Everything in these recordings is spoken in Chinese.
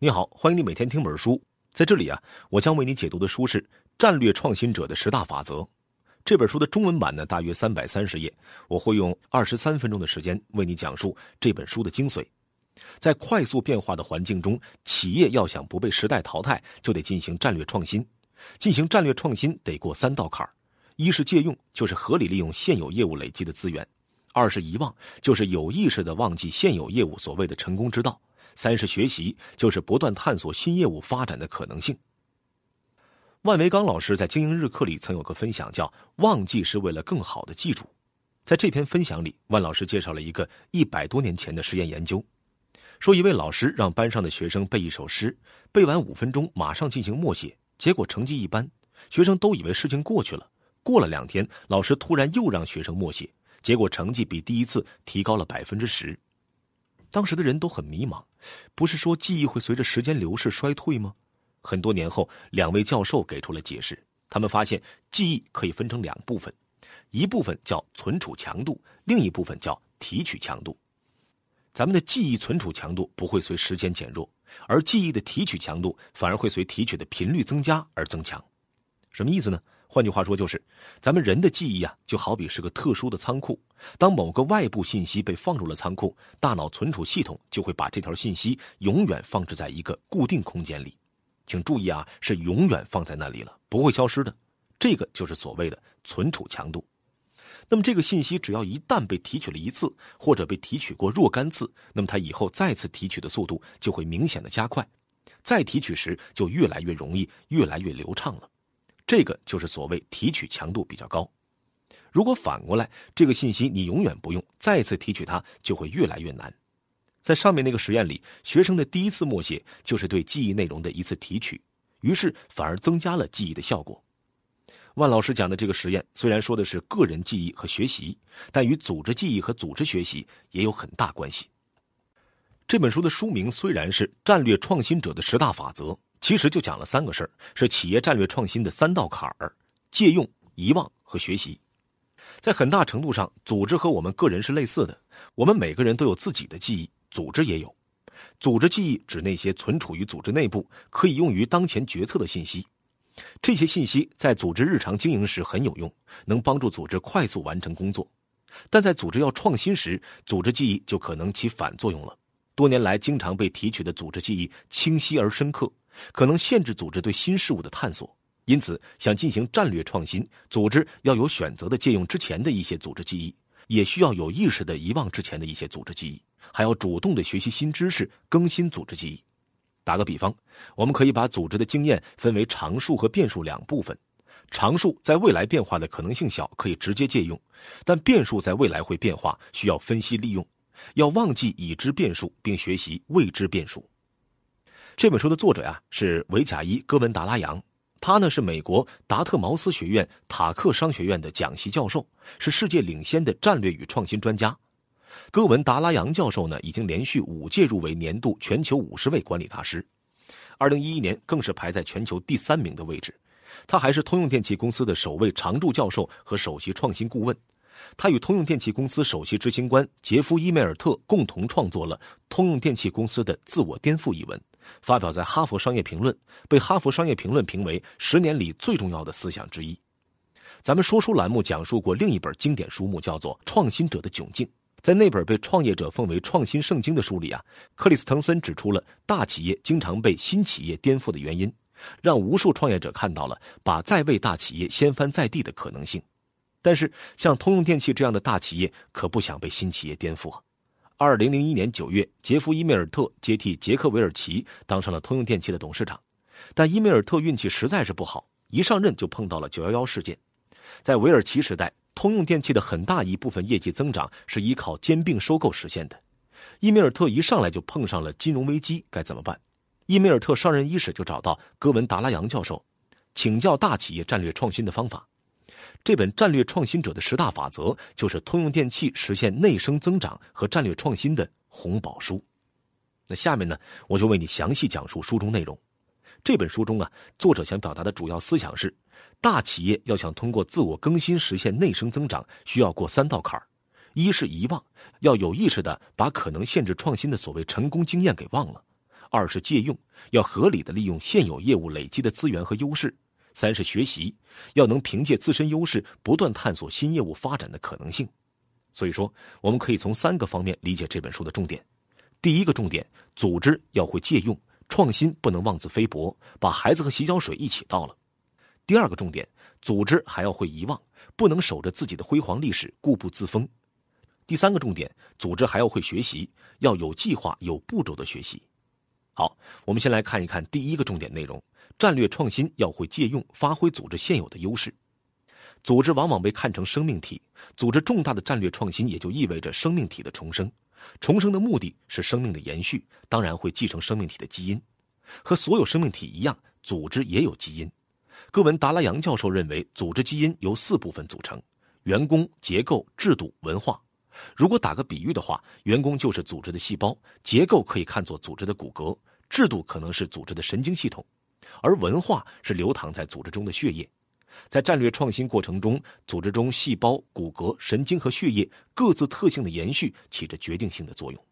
你好，欢迎你每天听本书。在这里啊，我将为你解读的书是《战略创新者的十大法则》。这本书的中文版呢，大约三百三十页，我会用二十三分钟的时间为你讲述这本书的精髓。在快速变化的环境中，企业要想不被时代淘汰，就得进行战略创新。进行战略创新得过三道坎儿：一是借用，就是合理利用现有业务累积的资源；二是遗忘，就是有意识的忘记现有业务所谓的成功之道。三是学习，就是不断探索新业务发展的可能性。万维刚老师在经营日课里曾有个分享，叫“忘记是为了更好的记住”。在这篇分享里，万老师介绍了一个一百多年前的实验研究，说一位老师让班上的学生背一首诗，背完五分钟马上进行默写，结果成绩一般，学生都以为事情过去了。过了两天，老师突然又让学生默写，结果成绩比第一次提高了百分之十。当时的人都很迷茫，不是说记忆会随着时间流逝衰退吗？很多年后，两位教授给出了解释。他们发现，记忆可以分成两部分，一部分叫存储强度，另一部分叫提取强度。咱们的记忆存储强度不会随时间减弱，而记忆的提取强度反而会随提取的频率增加而增强。什么意思呢？换句话说，就是咱们人的记忆啊，就好比是个特殊的仓库。当某个外部信息被放入了仓库，大脑存储系统就会把这条信息永远放置在一个固定空间里。请注意啊，是永远放在那里了，不会消失的。这个就是所谓的存储强度。那么，这个信息只要一旦被提取了一次，或者被提取过若干次，那么它以后再次提取的速度就会明显的加快，再提取时就越来越容易，越来越流畅了。这个就是所谓提取强度比较高。如果反过来，这个信息你永远不用，再次提取它就会越来越难。在上面那个实验里，学生的第一次默写就是对记忆内容的一次提取，于是反而增加了记忆的效果。万老师讲的这个实验虽然说的是个人记忆和学习，但与组织记忆和组织学习也有很大关系。这本书的书名虽然是《战略创新者的十大法则》。其实就讲了三个事儿，是企业战略创新的三道坎儿：借用、遗忘和学习。在很大程度上，组织和我们个人是类似的。我们每个人都有自己的记忆，组织也有。组织记忆指那些存储于组织内部、可以用于当前决策的信息。这些信息在组织日常经营时很有用，能帮助组织快速完成工作。但在组织要创新时，组织记忆就可能起反作用了。多年来经常被提取的组织记忆清晰而深刻。可能限制组织对新事物的探索，因此想进行战略创新，组织要有选择的借用之前的一些组织记忆，也需要有意识的遗忘之前的一些组织记忆，还要主动的学习新知识，更新组织记忆。打个比方，我们可以把组织的经验分为常数和变数两部分。常数在未来变化的可能性小，可以直接借用；但变数在未来会变化，需要分析利用。要忘记已知变数，并学习未知变数。这本书的作者呀是维贾伊·戈文达拉扬，他呢是美国达特茅斯学院塔克商学院的讲席教授，是世界领先的战略与创新专家。戈文达拉扬教授呢已经连续五届入围年度全球五十位管理大师，二零一一年更是排在全球第三名的位置。他还是通用电气公司的首位常驻教授和首席创新顾问。他与通用电气公司首席执行官杰夫·伊梅尔特共同创作了《通用电气公司的自我颠覆》一文。发表在《哈佛商业评论》，被《哈佛商业评论》评为十年里最重要的思想之一。咱们说书栏目讲述过另一本经典书目，叫做《创新者的窘境》。在那本被创业者奉为创新圣经的书里啊，克里斯滕森指出了大企业经常被新企业颠覆的原因，让无数创业者看到了把在位大企业掀翻在地的可能性。但是，像通用电气这样的大企业可不想被新企业颠覆啊。二零零一年九月，杰夫·伊梅尔特接替杰克·韦尔奇当上了通用电气的董事长，但伊梅尔特运气实在是不好，一上任就碰到了九幺幺事件。在韦尔奇时代，通用电气的很大一部分业绩增长是依靠兼并收购实现的。伊梅尔特一上来就碰上了金融危机，该怎么办？伊梅尔特上任伊始就找到戈文达拉扬教授，请教大企业战略创新的方法。这本战略创新者的十大法则，就是通用电气实现内生增长和战略创新的红宝书。那下面呢，我就为你详细讲述书中内容。这本书中啊，作者想表达的主要思想是：大企业要想通过自我更新实现内生增长，需要过三道坎儿：一是遗忘，要有意识的把可能限制创新的所谓成功经验给忘了；二是借用，要合理的利用现有业务累积的资源和优势；三是学习，要能凭借自身优势不断探索新业务发展的可能性。所以说，我们可以从三个方面理解这本书的重点。第一个重点，组织要会借用，创新不能妄自菲薄，把孩子和洗脚水一起倒了。第二个重点，组织还要会遗忘，不能守着自己的辉煌历史固步自封。第三个重点，组织还要会学习，要有计划、有步骤的学习。好，我们先来看一看第一个重点内容：战略创新要会借用，发挥组织现有的优势。组织往往被看成生命体，组织重大的战略创新也就意味着生命体的重生。重生的目的是生命的延续，当然会继承生命体的基因。和所有生命体一样，组织也有基因。戈文·达拉扬教授认为，组织基因由四部分组成：员工、结构、制度、文化。如果打个比喻的话，员工就是组织的细胞，结构可以看作组织的骨骼，制度可能是组织的神经系统，而文化是流淌在组织中的血液。在战略创新过程中，组织中细胞、骨骼、神经和血液各自特性的延续起着决定性的作用。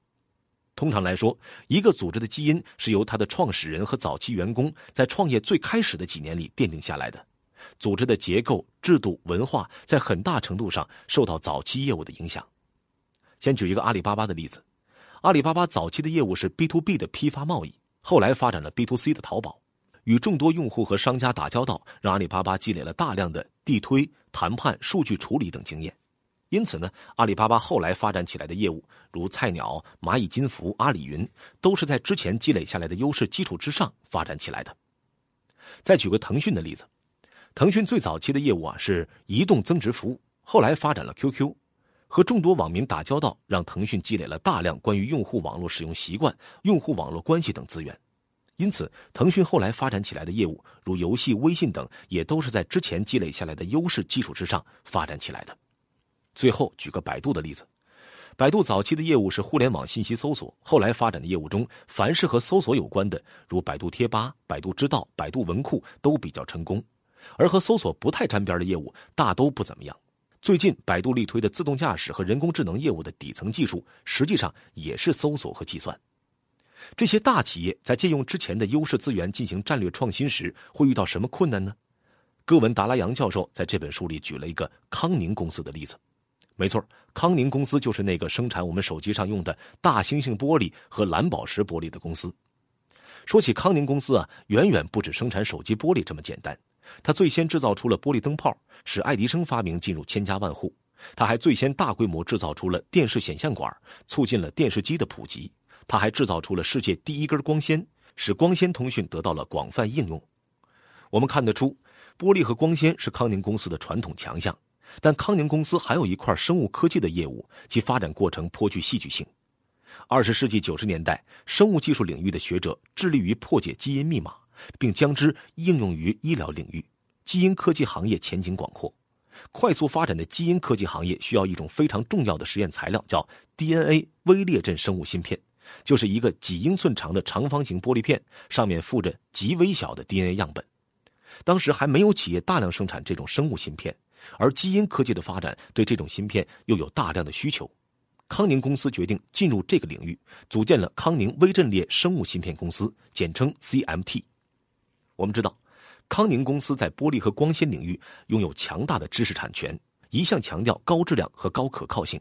通常来说，一个组织的基因是由它的创始人和早期员工在创业最开始的几年里奠定下来的。组织的结构、制度、文化在很大程度上受到早期业务的影响。先举一个阿里巴巴的例子，阿里巴巴早期的业务是 B to B 的批发贸易，后来发展了 B to C 的淘宝，与众多用户和商家打交道，让阿里巴巴积累了大量的地推、谈判、数据处理等经验。因此呢，阿里巴巴后来发展起来的业务，如菜鸟、蚂蚁金服、阿里云，都是在之前积累下来的优势基础之上发展起来的。再举个腾讯的例子，腾讯最早期的业务啊是移动增值服务，后来发展了 QQ。和众多网民打交道，让腾讯积累了大量关于用户网络使用习惯、用户网络关系等资源。因此，腾讯后来发展起来的业务，如游戏、微信等，也都是在之前积累下来的优势基础之上发展起来的。最后，举个百度的例子，百度早期的业务是互联网信息搜索，后来发展的业务中，凡是和搜索有关的，如百度贴吧、百度知道、百度文库，都比较成功；而和搜索不太沾边的业务，大都不怎么样。最近，百度力推的自动驾驶和人工智能业务的底层技术，实际上也是搜索和计算。这些大企业在借用之前的优势资源进行战略创新时，会遇到什么困难呢？戈文·达拉扬教授在这本书里举了一个康宁公司的例子。没错，康宁公司就是那个生产我们手机上用的大猩猩玻璃和蓝宝石玻璃的公司。说起康宁公司啊，远远不止生产手机玻璃这么简单。他最先制造出了玻璃灯泡，使爱迪生发明进入千家万户。他还最先大规模制造出了电视显像管，促进了电视机的普及。他还制造出了世界第一根光纤，使光纤通讯得到了广泛应用。我们看得出，玻璃和光纤是康宁公司的传统强项。但康宁公司还有一块生物科技的业务，其发展过程颇具戏剧性。二十世纪九十年代，生物技术领域的学者致力于破解基因密码。并将之应用于医疗领域，基因科技行业前景广阔。快速发展的基因科技行业需要一种非常重要的实验材料，叫 DNA 微列阵生物芯片，就是一个几英寸长的长方形玻璃片，上面附着极微小的 DNA 样本。当时还没有企业大量生产这种生物芯片，而基因科技的发展对这种芯片又有大量的需求。康宁公司决定进入这个领域，组建了康宁微阵列生物芯片公司，简称 CMT。我们知道，康宁公司在玻璃和光纤领域拥有强大的知识产权，一向强调高质量和高可靠性。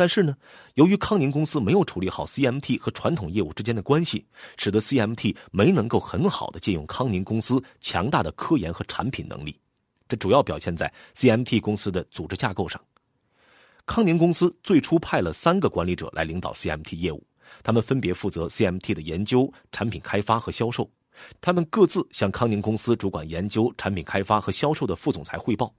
但是呢，由于康宁公司没有处理好 CMT 和传统业务之间的关系，使得 CMT 没能够很好的借用康宁公司强大的科研和产品能力。这主要表现在 CMT 公司的组织架构上。康宁公司最初派了三个管理者来领导 CMT 业务，他们分别负责 CMT 的研究、产品开发和销售。他们各自向康宁公司主管研究、产品开发和销售的副总裁汇报。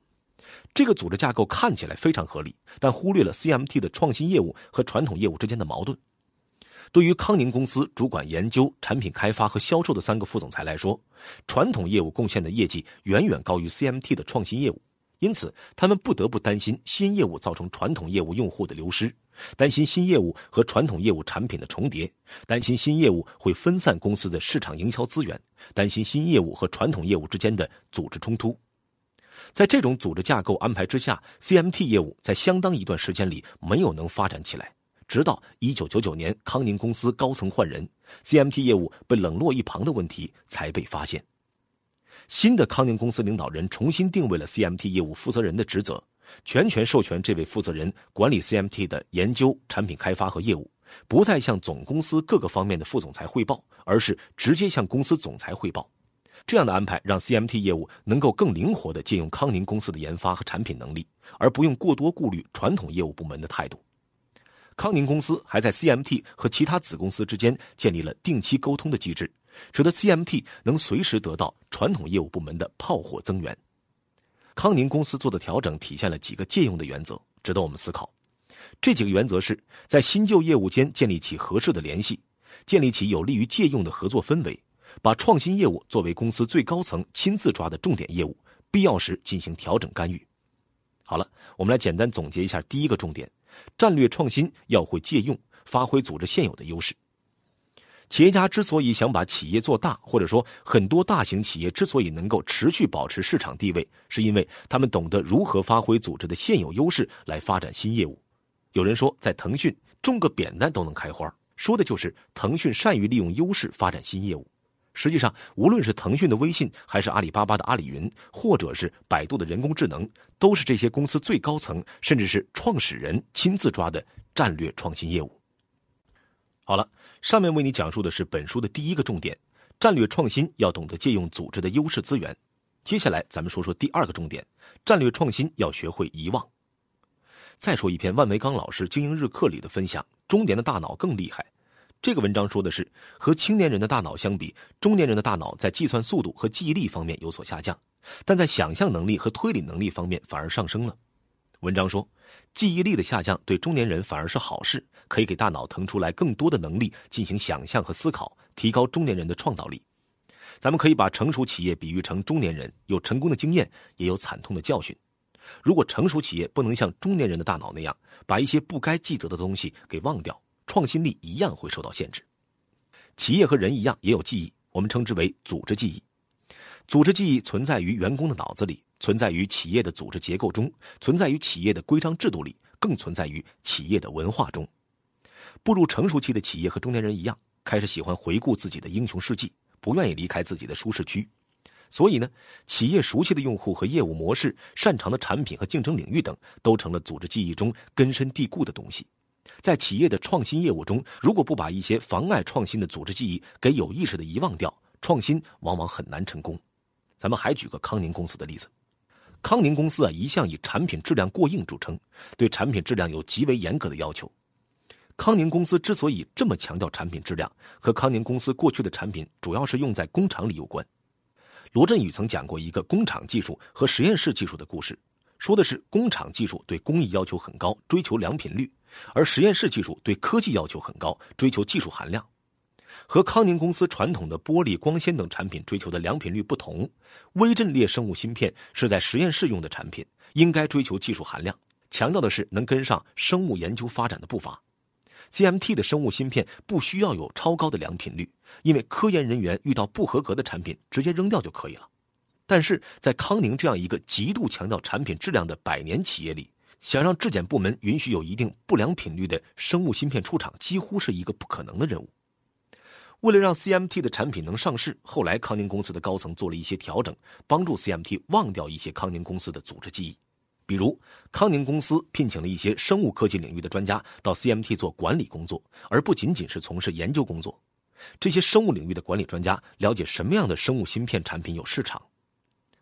这个组织架构看起来非常合理，但忽略了 CMT 的创新业务和传统业务之间的矛盾。对于康宁公司主管研究、产品开发和销售的三个副总裁来说，传统业务贡献的业绩远远高于 CMT 的创新业务。因此，他们不得不担心新业务造成传统业务用户的流失，担心新业务和传统业务产品的重叠，担心新业务会分散公司的市场营销资源，担心新业务和传统业务之间的组织冲突。在这种组织架构安排之下，CMT 业务在相当一段时间里没有能发展起来，直到一九九九年康宁公司高层换人，CMT 业务被冷落一旁的问题才被发现。新的康宁公司领导人重新定位了 CMT 业务负责人的职责，全权授权这位负责人管理 CMT 的研究、产品开发和业务，不再向总公司各个方面的副总裁汇报，而是直接向公司总裁汇报。这样的安排让 CMT 业务能够更灵活地借用康宁公司的研发和产品能力，而不用过多顾虑传统业务部门的态度。康宁公司还在 CMT 和其他子公司之间建立了定期沟通的机制，使得 CMT 能随时得到传统业务部门的炮火增援。康宁公司做的调整体现了几个借用的原则，值得我们思考。这几个原则是在新旧业务间建立起合适的联系，建立起有利于借用的合作氛围。把创新业务作为公司最高层亲自抓的重点业务，必要时进行调整干预。好了，我们来简单总结一下第一个重点：战略创新要会借用，发挥组织现有的优势。企业家之所以想把企业做大，或者说很多大型企业之所以能够持续保持市场地位，是因为他们懂得如何发挥组织的现有优势来发展新业务。有人说，在腾讯种个扁担都能开花，说的就是腾讯善于利用优势发展新业务。实际上，无论是腾讯的微信，还是阿里巴巴的阿里云，或者是百度的人工智能，都是这些公司最高层甚至是创始人亲自抓的战略创新业务。好了，上面为你讲述的是本书的第一个重点：战略创新要懂得借用组织的优势资源。接下来，咱们说说第二个重点：战略创新要学会遗忘。再说一篇万维钢老师经营日课里的分享：中年的大脑更厉害。这个文章说的是，和青年人的大脑相比，中年人的大脑在计算速度和记忆力方面有所下降，但在想象能力和推理能力方面反而上升了。文章说，记忆力的下降对中年人反而是好事，可以给大脑腾出来更多的能力进行想象和思考，提高中年人的创造力。咱们可以把成熟企业比喻成中年人，有成功的经验，也有惨痛的教训。如果成熟企业不能像中年人的大脑那样，把一些不该记得的东西给忘掉。创新力一样会受到限制。企业和人一样也有记忆，我们称之为组织记忆。组织记忆存在于员工的脑子里，存在于企业的组织结构中，存在于企业的规章制度里，更存在于企业的文化中。步入成熟期的企业和中年人一样，开始喜欢回顾自己的英雄事迹，不愿意离开自己的舒适区。所以呢，企业熟悉的用户和业务模式、擅长的产品和竞争领域等，都成了组织记忆中根深蒂固的东西。在企业的创新业务中，如果不把一些妨碍创新的组织记忆给有意识的遗忘掉，创新往往很难成功。咱们还举个康宁公司的例子，康宁公司啊一向以产品质量过硬著称，对产品质量有极为严格的要求。康宁公司之所以这么强调产品质量，和康宁公司过去的产品主要是用在工厂里有关。罗振宇曾讲过一个工厂技术和实验室技术的故事，说的是工厂技术对工艺要求很高，追求良品率。而实验室技术对科技要求很高，追求技术含量，和康宁公司传统的玻璃、光纤等产品追求的良品率不同。微阵列生物芯片是在实验室用的产品，应该追求技术含量，强调的是能跟上生物研究发展的步伐。CMT 的生物芯片不需要有超高的良品率，因为科研人员遇到不合格的产品直接扔掉就可以了。但是在康宁这样一个极度强调产品质量的百年企业里。想让质检部门允许有一定不良品率的生物芯片出厂，几乎是一个不可能的任务。为了让 CMT 的产品能上市，后来康宁公司的高层做了一些调整，帮助 CMT 忘掉一些康宁公司的组织记忆。比如，康宁公司聘请了一些生物科技领域的专家到 CMT 做管理工作，而不仅仅是从事研究工作。这些生物领域的管理专家了解什么样的生物芯片产品有市场。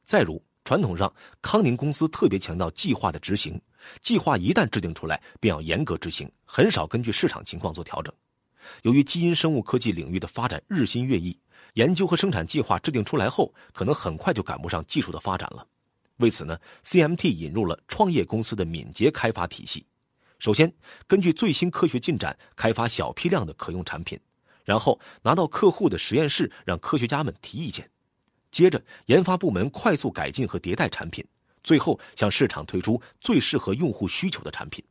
再如，传统上康宁公司特别强调计划的执行。计划一旦制定出来，便要严格执行，很少根据市场情况做调整。由于基因生物科技领域的发展日新月异，研究和生产计划制定出来后，可能很快就赶不上技术的发展了。为此呢，CMT 引入了创业公司的敏捷开发体系。首先，根据最新科学进展开发小批量的可用产品，然后拿到客户的实验室让科学家们提意见，接着研发部门快速改进和迭代产品。最后向市场推出最适合用户需求的产品。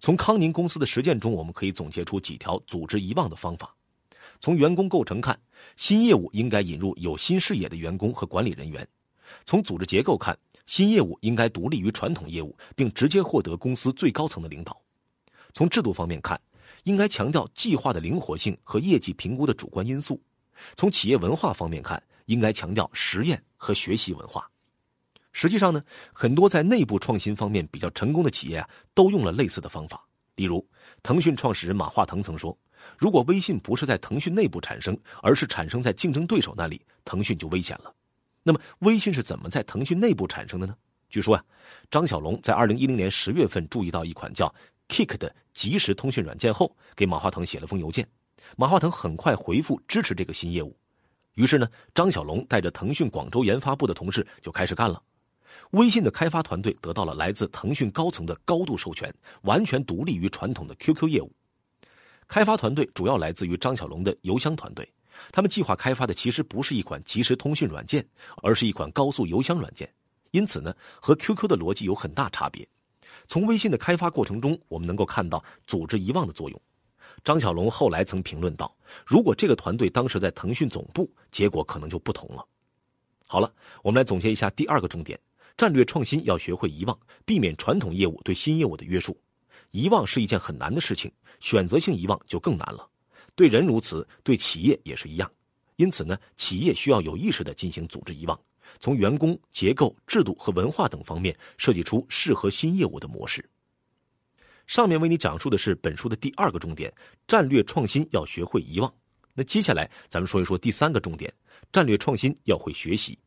从康宁公司的实践中，我们可以总结出几条组织遗忘的方法。从员工构成看，新业务应该引入有新视野的员工和管理人员；从组织结构看，新业务应该独立于传统业务，并直接获得公司最高层的领导；从制度方面看，应该强调计划的灵活性和业绩评估的主观因素；从企业文化方面看，应该强调实验和学习文化。实际上呢，很多在内部创新方面比较成功的企业啊，都用了类似的方法。例如，腾讯创始人马化腾曾说：“如果微信不是在腾讯内部产生，而是产生在竞争对手那里，腾讯就危险了。”那么，微信是怎么在腾讯内部产生的呢？据说啊，张小龙在二零一零年十月份注意到一款叫 Kick 的即时通讯软件后，给马化腾写了封邮件。马化腾很快回复支持这个新业务。于是呢，张小龙带着腾讯广州研发部的同事就开始干了。微信的开发团队得到了来自腾讯高层的高度授权，完全独立于传统的 QQ 业务。开发团队主要来自于张小龙的邮箱团队，他们计划开发的其实不是一款即时通讯软件，而是一款高速邮箱软件。因此呢，和 QQ 的逻辑有很大差别。从微信的开发过程中，我们能够看到组织遗忘的作用。张小龙后来曾评论道：“如果这个团队当时在腾讯总部，结果可能就不同了。”好了，我们来总结一下第二个重点。战略创新要学会遗忘，避免传统业务对新业务的约束。遗忘是一件很难的事情，选择性遗忘就更难了。对人如此，对企业也是一样。因此呢，企业需要有意识地进行组织遗忘，从员工、结构、制度和文化等方面设计出适合新业务的模式。上面为你讲述的是本书的第二个重点：战略创新要学会遗忘。那接下来咱们说一说第三个重点：战略创新要会学习。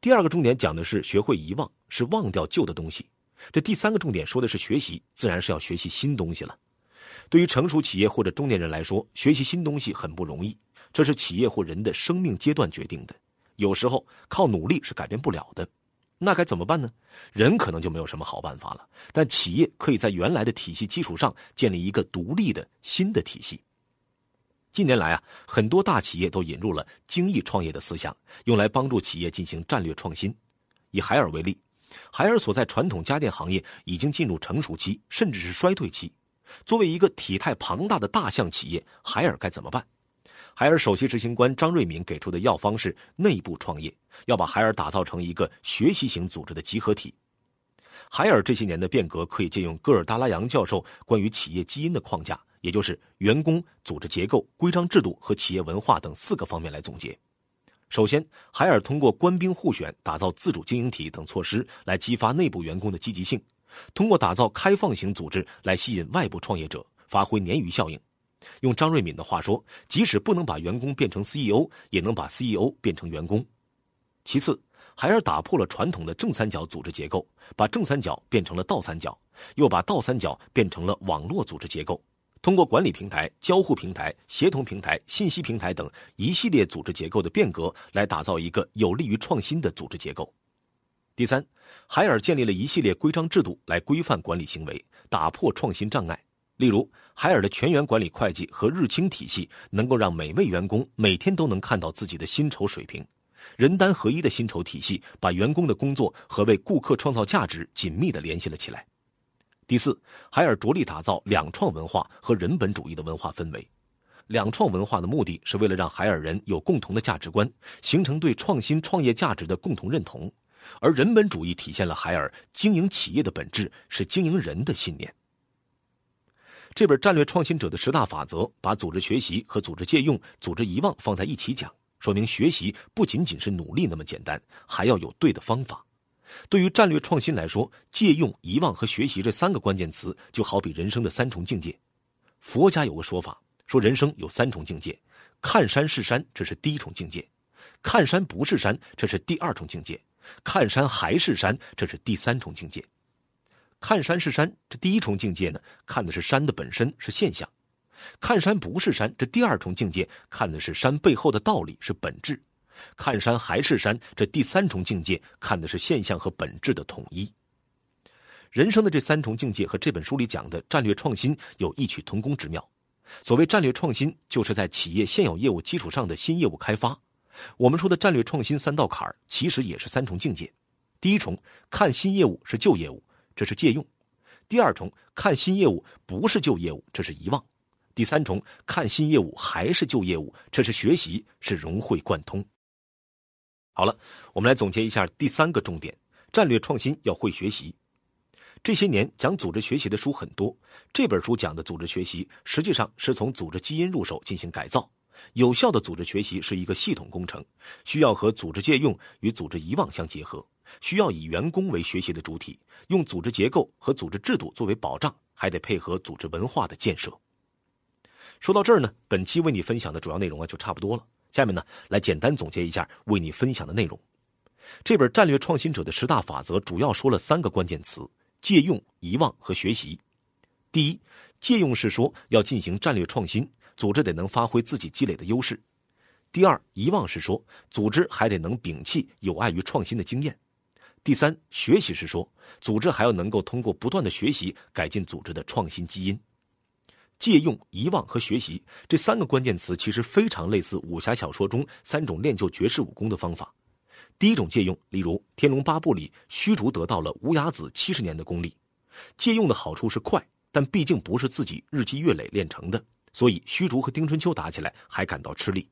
第二个重点讲的是学会遗忘，是忘掉旧的东西。这第三个重点说的是学习，自然是要学习新东西了。对于成熟企业或者中年人来说，学习新东西很不容易，这是企业或人的生命阶段决定的。有时候靠努力是改变不了的，那该怎么办呢？人可能就没有什么好办法了，但企业可以在原来的体系基础上建立一个独立的新的体系。近年来啊，很多大企业都引入了精益创业的思想，用来帮助企业进行战略创新。以海尔为例，海尔所在传统家电行业已经进入成熟期，甚至是衰退期。作为一个体态庞大的大象企业，海尔该怎么办？海尔首席执行官张瑞敏给出的药方是内部创业，要把海尔打造成一个学习型组织的集合体。海尔这些年的变革可以借用戈尔达拉扬教授关于企业基因的框架。也就是员工、组织结构、规章制度和企业文化等四个方面来总结。首先，海尔通过官兵互选、打造自主经营体等措施来激发内部员工的积极性；通过打造开放型组织来吸引外部创业者，发挥鲶鱼效应。用张瑞敏的话说，即使不能把员工变成 CEO，也能把 CEO 变成员工。其次，海尔打破了传统的正三角组织结构，把正三角变成了倒三角，又把倒三角变成了网络组织结构。通过管理平台、交互平台、协同平台、信息平台等一系列组织结构的变革，来打造一个有利于创新的组织结构。第三，海尔建立了一系列规章制度来规范管理行为，打破创新障碍。例如，海尔的全员管理会计和日清体系，能够让每位员工每天都能看到自己的薪酬水平。人单合一的薪酬体系，把员工的工作和为顾客创造价值紧密地联系了起来。第四，海尔着力打造两创文化和人本主义的文化氛围。两创文化的目的是为了让海尔人有共同的价值观，形成对创新创业价值的共同认同；而人本主义体现了海尔经营企业的本质是经营人的信念。这本《战略创新者的十大法则》把组织学习和组织借用、组织遗忘放在一起讲，说明学习不仅仅是努力那么简单，还要有对的方法。对于战略创新来说，借用、遗忘和学习这三个关键词，就好比人生的三重境界。佛家有个说法，说人生有三重境界：看山是山，这是第一重境界；看山不是山，这是第二重境界；看山还是山，这是第三重境界。看山是山，这第一重境界呢，看的是山的本身，是现象；看山不是山，这第二重境界看的是山背后的道理，是本质。看山还是山，这第三重境界看的是现象和本质的统一。人生的这三重境界和这本书里讲的战略创新有异曲同工之妙。所谓战略创新，就是在企业现有业务基础上的新业务开发。我们说的战略创新三道坎儿，其实也是三重境界。第一重，看新业务是旧业务，这是借用；第二重，看新业务不是旧业务，这是遗忘；第三重，看新业务还是旧业务，这是学习，是融会贯通。好了，我们来总结一下第三个重点：战略创新要会学习。这些年讲组织学习的书很多，这本书讲的组织学习实际上是从组织基因入手进行改造。有效的组织学习是一个系统工程，需要和组织借用与组织遗忘相结合，需要以员工为学习的主体，用组织结构和组织制度作为保障，还得配合组织文化的建设。说到这儿呢，本期为你分享的主要内容啊就差不多了。下面呢，来简单总结一下为你分享的内容。这本《战略创新者的十大法则》主要说了三个关键词：借用、遗忘和学习。第一，借用是说要进行战略创新，组织得能发挥自己积累的优势；第二，遗忘是说组织还得能摒弃有碍于创新的经验；第三，学习是说组织还要能够通过不断的学习改进组织的创新基因。借用、遗忘和学习这三个关键词其实非常类似武侠小说中三种练就绝世武功的方法。第一种借用，例如《天龙八部》里，虚竹得到了无崖子七十年的功力。借用的好处是快，但毕竟不是自己日积月累练成的，所以虚竹和丁春秋打起来还感到吃力。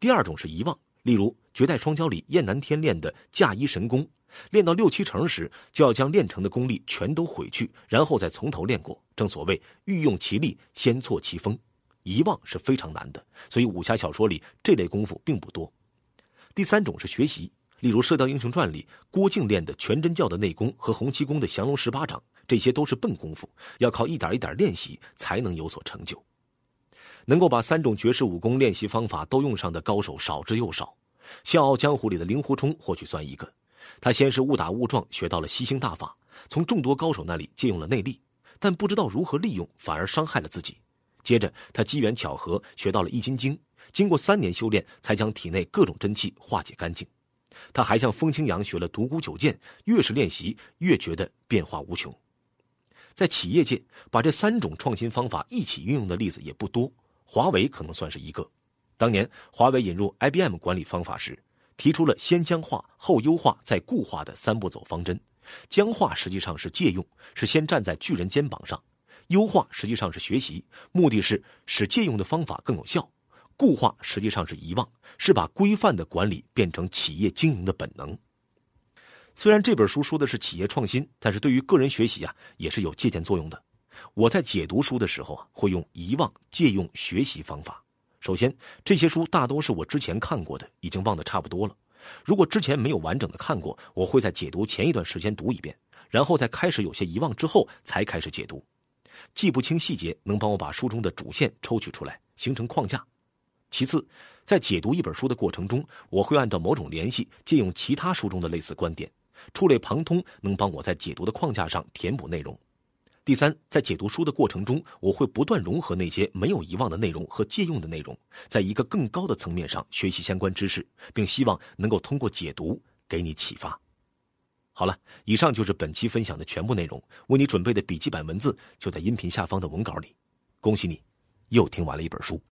第二种是遗忘，例如《绝代双骄》里燕南天练的嫁衣神功，练到六七成时，就要将练成的功力全都毁去，然后再从头练过。正所谓欲用其力，先挫其锋。遗忘是非常难的，所以武侠小说里这类功夫并不多。第三种是学习，例如《射雕英雄传》里郭靖练的全真教的内功和洪七公的降龙十八掌，这些都是笨功夫，要靠一点一点练习才能有所成就。能够把三种绝世武功练习方法都用上的高手少之又少，《笑傲江湖》里的令狐冲或许算一个。他先是误打误撞学到了吸星大法，从众多高手那里借用了内力，但不知道如何利用，反而伤害了自己。接着他机缘巧合学到了易筋经。经过三年修炼，才将体内各种真气化解干净。他还向风清扬学了独孤九剑，越是练习，越觉得变化无穷。在企业界，把这三种创新方法一起运用的例子也不多。华为可能算是一个。当年华为引入 IBM 管理方法时，提出了先僵化、后优化、再固化的三步走方针。僵化实际上是借用，是先站在巨人肩膀上；优化实际上是学习，目的是使借用的方法更有效。固化实际上是遗忘，是把规范的管理变成企业经营的本能。虽然这本书说的是企业创新，但是对于个人学习啊，也是有借鉴作用的。我在解读书的时候啊，会用遗忘、借用、学习方法。首先，这些书大多是我之前看过的，已经忘得差不多了。如果之前没有完整的看过，我会在解读前一段时间读一遍，然后在开始有些遗忘之后才开始解读。记不清细节，能帮我把书中的主线抽取出来，形成框架。其次，在解读一本书的过程中，我会按照某种联系借用其他书中的类似观点，触类旁通，能帮我在解读的框架上填补内容。第三，在解读书的过程中，我会不断融合那些没有遗忘的内容和借用的内容，在一个更高的层面上学习相关知识，并希望能够通过解读给你启发。好了，以上就是本期分享的全部内容，为你准备的笔记本文字就在音频下方的文稿里。恭喜你，又听完了一本书。